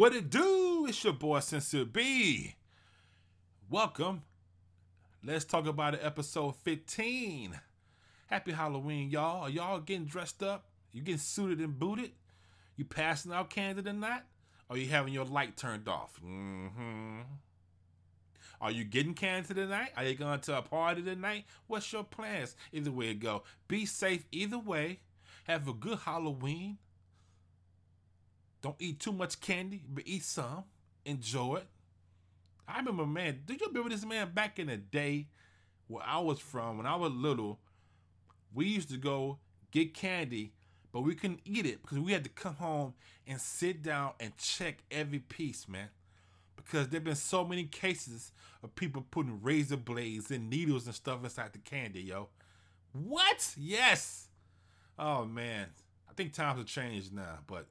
What it do? It's your boy Sincere B. Welcome. Let's talk about it, episode 15. Happy Halloween, y'all. Are y'all getting dressed up? You getting suited and booted? You passing out candy tonight? Or you having your light turned off? Mm-hmm. Are you getting candy tonight? Are you going to a party tonight? What's your plans? Either way it go. Be safe either way. Have a good Halloween. Don't eat too much candy, but eat some. Enjoy it. I remember, man, do you remember this man back in the day where I was from, when I was little, we used to go get candy, but we couldn't eat it because we had to come home and sit down and check every piece, man. Because there have been so many cases of people putting razor blades and needles and stuff inside the candy, yo. What? Yes. Oh man. I think times have changed now, but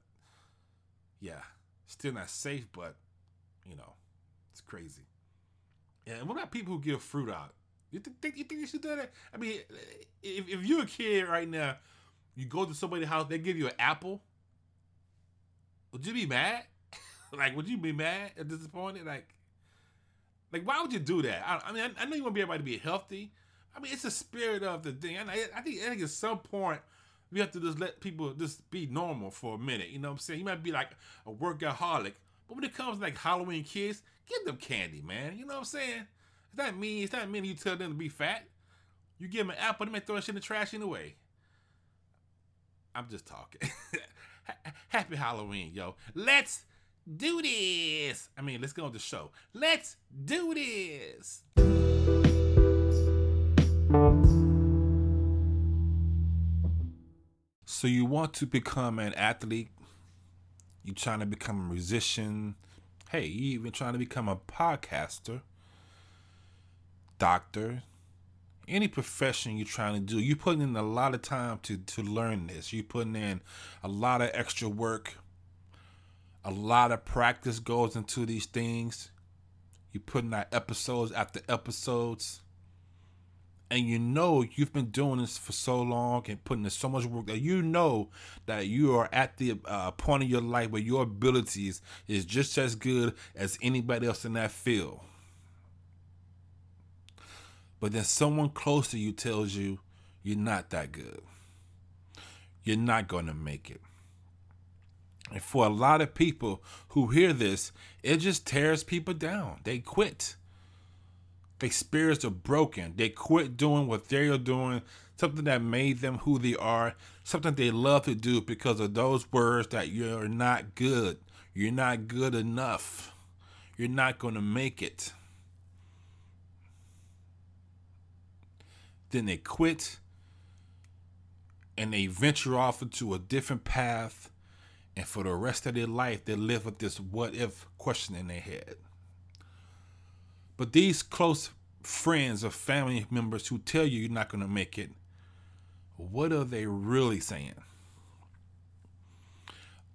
yeah, still not safe, but you know, it's crazy. And what about people who give fruit out? You think you think you should do that? I mean, if, if you're a kid right now, you go to somebody's house, they give you an apple. Would you be mad? like, would you be mad or disappointed? Like, like why would you do that? I, I mean, I, I, know you want to be everybody to be healthy. I mean, it's the spirit of the thing. I, I think I think at some point we have to just let people just be normal for a minute. You know what I'm saying? You might be like a workaholic, but when it comes to like Halloween kids, give them candy, man. You know what I'm saying? It's not mean. It's not mean you tell them to be fat. You give them an apple, they may throw shit in the trash anyway. I'm just talking. Happy Halloween, yo. Let's do this. I mean, let's go on the show. Let's do this. So you want to become an athlete? You trying to become a musician? Hey, you even trying to become a podcaster, doctor, any profession you're trying to do. You're putting in a lot of time to to learn this. You're putting in a lot of extra work. A lot of practice goes into these things. You're putting out episodes after episodes and you know you've been doing this for so long and putting in so much work that you know that you are at the uh, point of your life where your abilities is just as good as anybody else in that field. But then someone close to you tells you you're not that good. You're not going to make it. And for a lot of people who hear this, it just tears people down. They quit. Their spirits are broken. They quit doing what they are doing, something that made them who they are, something they love to do because of those words that you're not good. You're not good enough. You're not going to make it. Then they quit and they venture off into a different path. And for the rest of their life, they live with this what if question in their head. But these close friends or family members who tell you you're not going to make it, what are they really saying?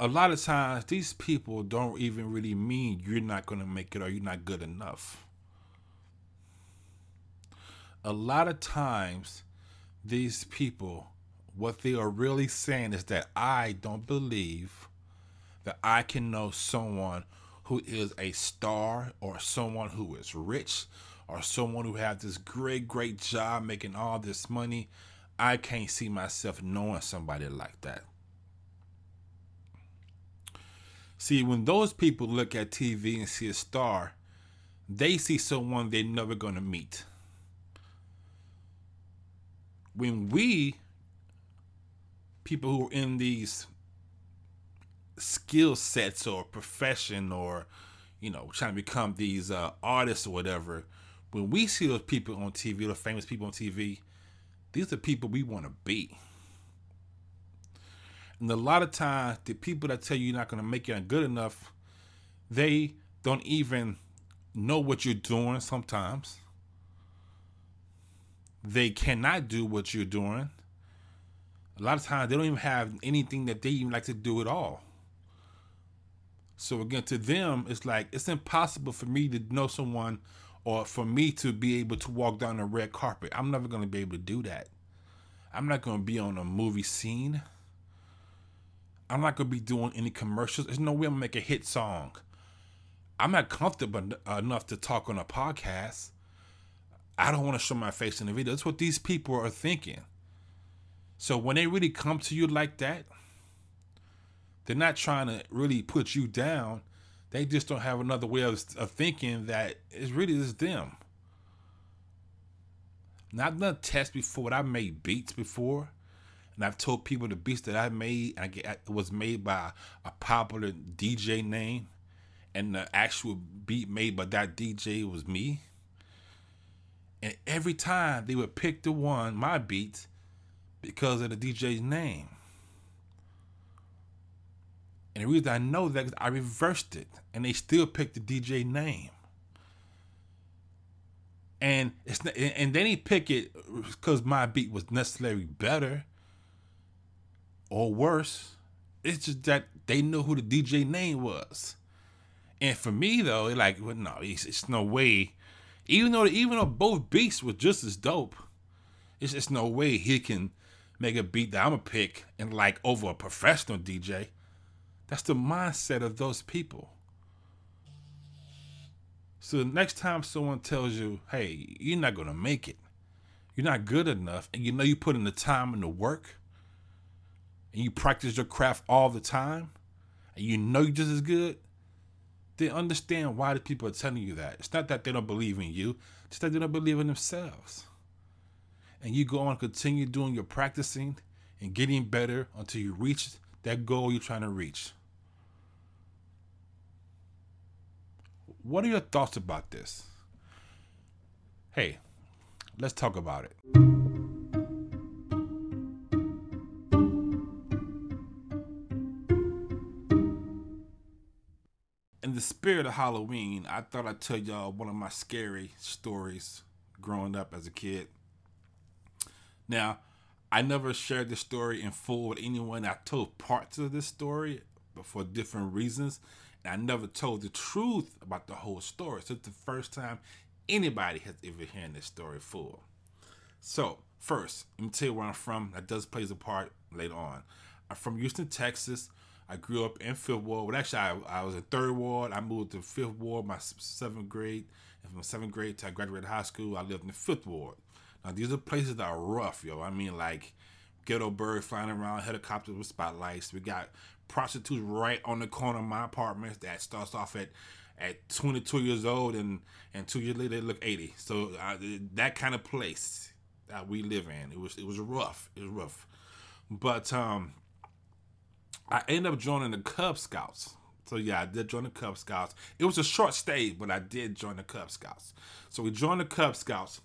A lot of times, these people don't even really mean you're not going to make it or you're not good enough. A lot of times, these people, what they are really saying is that I don't believe that I can know someone who is a star or someone who is rich or someone who has this great, great job making all this money. I can't see myself knowing somebody like that. See, when those people look at TV and see a star, they see someone they're never going to meet. When we, people who are in these skill sets or profession or you know trying to become these uh, artists or whatever when we see those people on tv the famous people on tv these are people we want to be. And a lot of times the people that tell you you're not going to make it good enough they don't even know what you're doing sometimes. They cannot do what you're doing. A lot of times they don't even have anything that they even like to do at all so again, to them, it's like it's impossible for me to know someone or for me to be able to walk down a red carpet. I'm never going to be able to do that. I'm not going to be on a movie scene. I'm not gonna be doing any commercials. There's no way I'm gonna make a hit song. I'm not comfortable uh, enough to talk on a podcast. I don't want to show my face in the video. That's what these people are thinking. So when they really come to you like that, they're not trying to really put you down. They just don't have another way of, of thinking that it's really just them. Now I've done tests before. But I've made beats before, and I've told people the beats that I made I get, was made by a popular DJ name, and the actual beat made by that DJ was me. And every time they would pick the one, my beats, because of the DJ's name. And the reason I know that is I reversed it, and they still picked the DJ name. And it's and they didn't pick it because my beat was necessarily better or worse. It's just that they know who the DJ name was. And for me though, like well, no, it's, it's no way. Even though even though both beats were just as dope, it's just no way he can make a beat that I'm gonna pick and like over a professional DJ. That's the mindset of those people. So the next time someone tells you, hey, you're not gonna make it, you're not good enough, and you know you put in the time and the work, and you practice your craft all the time, and you know you're just as good, then understand why the people are telling you that. It's not that they don't believe in you, it's that they don't believe in themselves and you go on continue doing your practicing and getting better until you reach that goal you're trying to reach. What are your thoughts about this? Hey, let's talk about it. In the spirit of Halloween, I thought I'd tell y'all one of my scary stories growing up as a kid. Now, I never shared this story in full with anyone. I told parts of this story, but for different reasons. And I never told the truth about the whole story. So it's the first time anybody has ever heard this story full. So, first, let me tell you where I'm from. That does plays a part later on. I'm from Houston, Texas. I grew up in Fifth Ward. Well, actually, I, I was in Third Ward. I moved to Fifth Ward my seventh grade. And from seventh grade to I graduated high school, I lived in the Fifth Ward. These are places that are rough, yo. I mean, like ghetto birds flying around, helicopters with spotlights. We got prostitutes right on the corner of my apartment that starts off at at 22 years old and and two years later they look 80. So uh, that kind of place that we live in, it was it was rough. It was rough, but um, I ended up joining the Cub Scouts. So yeah, I did join the Cub Scouts. It was a short stay, but I did join the Cub Scouts. So we joined the Cub Scouts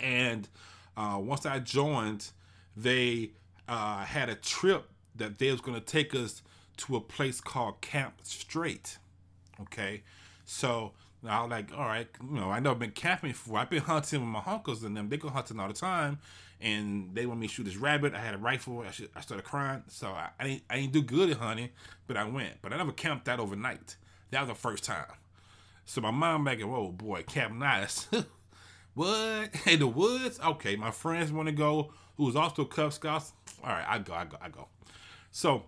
and uh, once I joined, they uh, had a trip that they was going to take us to a place called Camp Strake. Okay, so I was like, all right, you know, I never been camping before. I've been hunting with my uncles and them. They go hunting all the time, and they want me to shoot this rabbit. I had a rifle. I, should, I started crying, so I, I didn't, I do good at hunting, but I went. But I never camped that overnight. That was the first time. So my mom back, whoa boy, Camp Nice. What? In the woods? Okay, my friends want to go, who's also Cub Scouts. All right, I go, I go, I go. So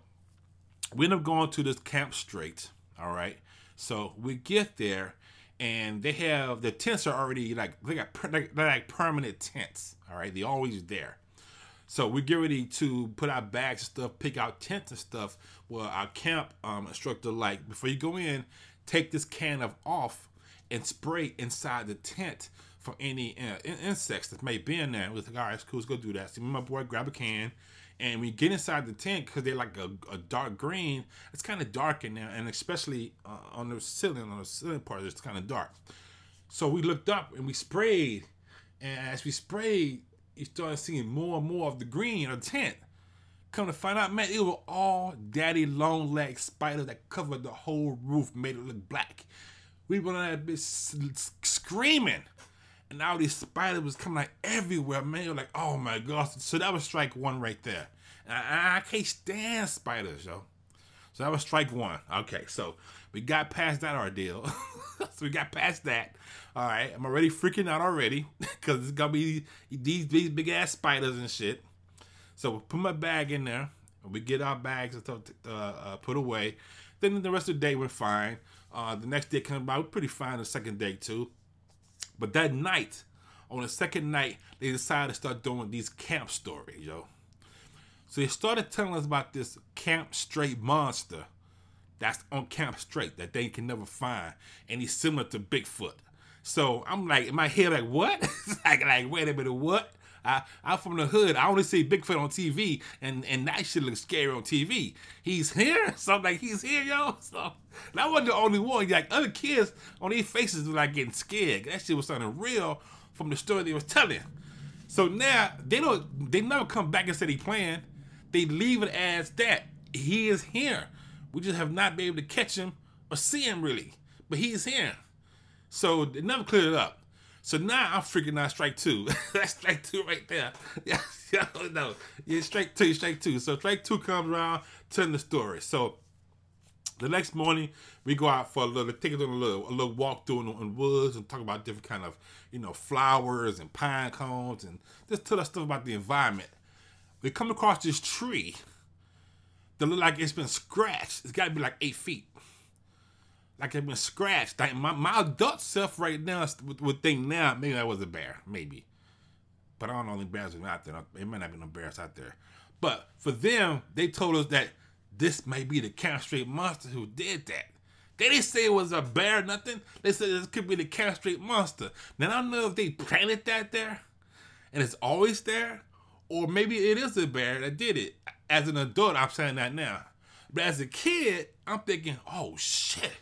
we end up going to this camp Strake. All right. So we get there and they have the tents are already like they got they're like permanent tents. All right, they always there. So we get ready to put our bags and stuff, pick out tents and stuff. Well, our camp um, instructor like before you go in, take this can of off and spray inside the tent for any uh, insects that may be in there. We was like, all right, cool, let's go do that. So my boy grab a can, and we get inside the tent because they're like a, a, dark green. It's kind of dark in there, and especially uh, on the ceiling, on the ceiling part, it's kind of dark. So we looked up and we sprayed, and as we sprayed, you started seeing more and more of the green of the tent. Come to find out, man, it was all daddy long leg spiders that covered the whole roof, made it look black. We went on that bitch screaming and all these spiders was coming like everywhere, man. You're like, oh my gosh. So that was strike one right there. I, I can't stand spiders, yo. So that was strike one. Okay, so we got past that ordeal. so we got past that. All right, I'm already freaking out already because it's gonna be these these big ass spiders and shit. So we put my bag in there, We get our bags uh, uh, put away. Then the rest of the day went fine. Uh, the next day came by, we pretty fine. The second day too. But that night, on the second night, they decided to start doing these camp stories, yo. So they started telling us about this Camp Strake monster that's on Camp Strake that they can never find, and he's similar to Bigfoot. So I'm like, in my head, like, what? like, like, wait a minute, what? I, I'm from the hood. I only see Bigfoot on TV, and, and that shit looks scary on TV. He's here, so I'm like, he's here, yo. So that wasn't the only one. Like other kids on their faces were like getting scared. That shit was something real from the story they was telling. So now they don't, they never come back and say they playing. They leave it as that he is here. We just have not been able to catch him or see him really, but he's here. So they never cleared it up. So now I'm freaking out strike two. That's strike two right there. Yeah, yeah, no. Yeah, strike two, strike two. So strike two comes around, telling the story. So the next morning we go out for a little take it on a little a little walk through in the, woods and talk about different kind of you know flowers and pine cones and just tell us stuff about the environment. We come across this tree that look like it's been scratched. It's got to be like eight feet like it's been scratched. Like my, my adult self right now would, would think now maybe that was a bear, maybe. But I don't know any bears are out there. It might not be no bears out there. But for them, they told us that this may be the Camp Strake monster who did that. They didn't say it was a bear, nothing. They said this could be the Camp Strake monster. Now I don't know if they planted that there, and it's always there, or maybe it is a bear that did it. As an adult, I'm saying that now. But as a kid, I'm thinking, oh shit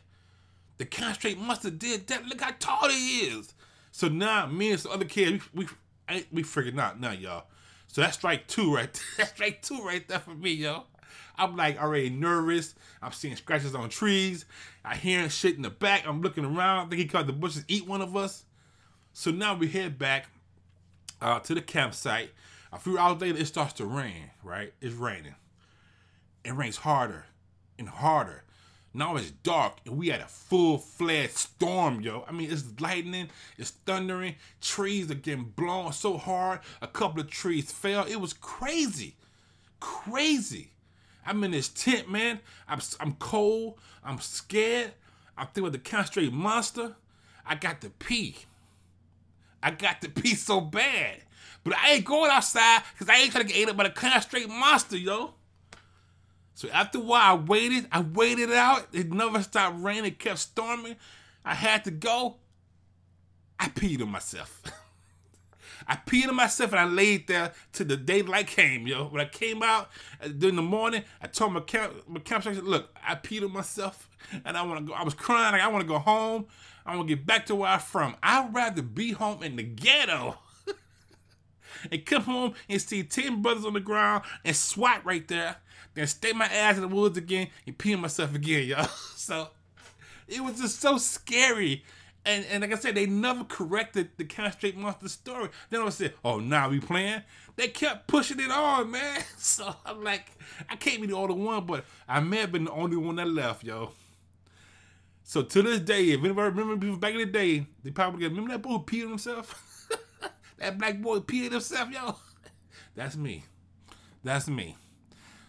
the Camp Strake must have did that. Look how tall he is. So now me and some other kids, we we we freaking out now, y'all. So that's strike two right there. That's strike two right there for me, yo. I'm like already nervous. I'm seeing scratches on trees. I hearing shit in the back. I'm looking around. I think he caught the bushes eat one of us. So now we head back uh, to the campsite. A few hours later, it starts to rain, right? It's raining. It rains harder and harder. Now it's dark and we had a full fledged storm, yo. I mean, it's lightning, it's thundering, trees are getting blown so hard. A couple of trees fell. It was crazy, crazy. I'm in this tent, man. I'm, I'm cold. I'm scared. I'm thinking of the Camp monster. I got to pee. I got to pee so bad. But I ain't going outside because I ain't trying to get ate up by the Camp monster, yo. So after a while, I waited. I waited out. It never stopped raining. It kept storming. I had to go. I peed on myself. I peed on myself and I laid there till the daylight came, yo. When I came out uh, during the morning, I told my camp, my camp look, I peed on myself and I want to go. I was crying. Like, I want to go home. I want to get back to where I'm from. I'd rather be home in the ghetto and come home and see 10 brothers on the ground and SWAT right there then stay my ass in the woods again and pee myself again, y'all. So it was just so scary. And, and like I said, they never corrected the Camp Strake Monster story. Then I said, oh, now we playing? They kept pushing it on, man. So I'm like, I can't be the only one, but I may have been the only one that left, yo. So to this day, if anybody remember people back in the day, they probably remember that boy who peed himself? that black boy peed himself, yo? That's me. That's me.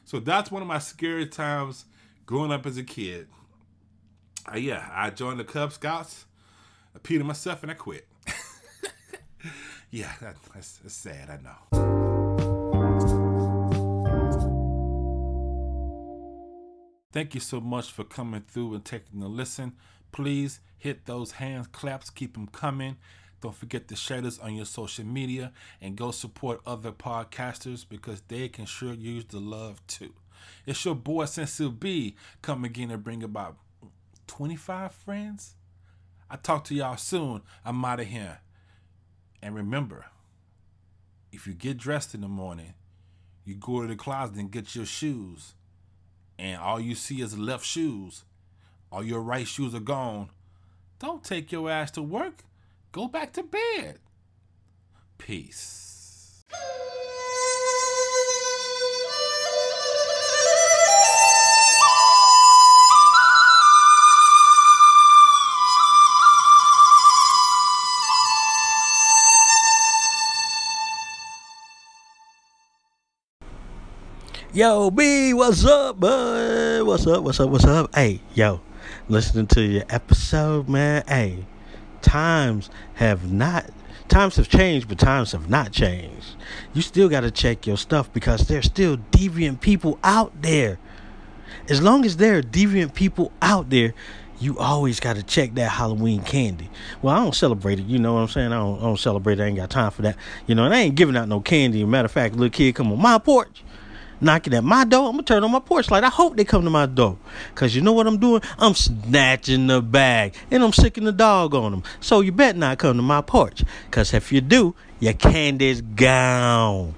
So that's one of my scary times growing up as a kid. Uh, yeah, I joined the Cub Scouts. I peed on myself and I quit. yeah, that, that's, that's sad, I know. Thank you so much for coming through and taking a listen. Please hit those hand claps, keep them coming. Don't forget to share this on your social media and go support other podcasters because they can sure use the love too. It's your boy Sincere B coming again to bring about 25 friends. I talk to y'all soon. I'm out of here. And remember, if you get dressed in the morning, you go to the closet and get your shoes, and all you see is left shoes, all your right shoes are gone, don't take your ass to work. Go back to bed. Peace. Yo, B, what's up, bud? What's up? What's up? What's up? Hey, yo, listening to your episode, man. Hey, times have not times have changed, but times have not changed. You still got to check your stuff because there's still deviant people out there. As long as there are deviant people out there, you always got to check that Halloween candy. Well, I don't celebrate it. You know what I'm saying? I don't, I don't celebrate it. I ain't got time for that. You know, and I ain't giving out no candy. Matter of fact, little kid come on my porch knocking at my door, I'm gonna turn on my porch light. I hope they come to my door. Cause you know what I'm doing? I'm snatching the bag and I'm sicking the dog on them. So you better not come to my porch. Cause if you do, your candy's gone.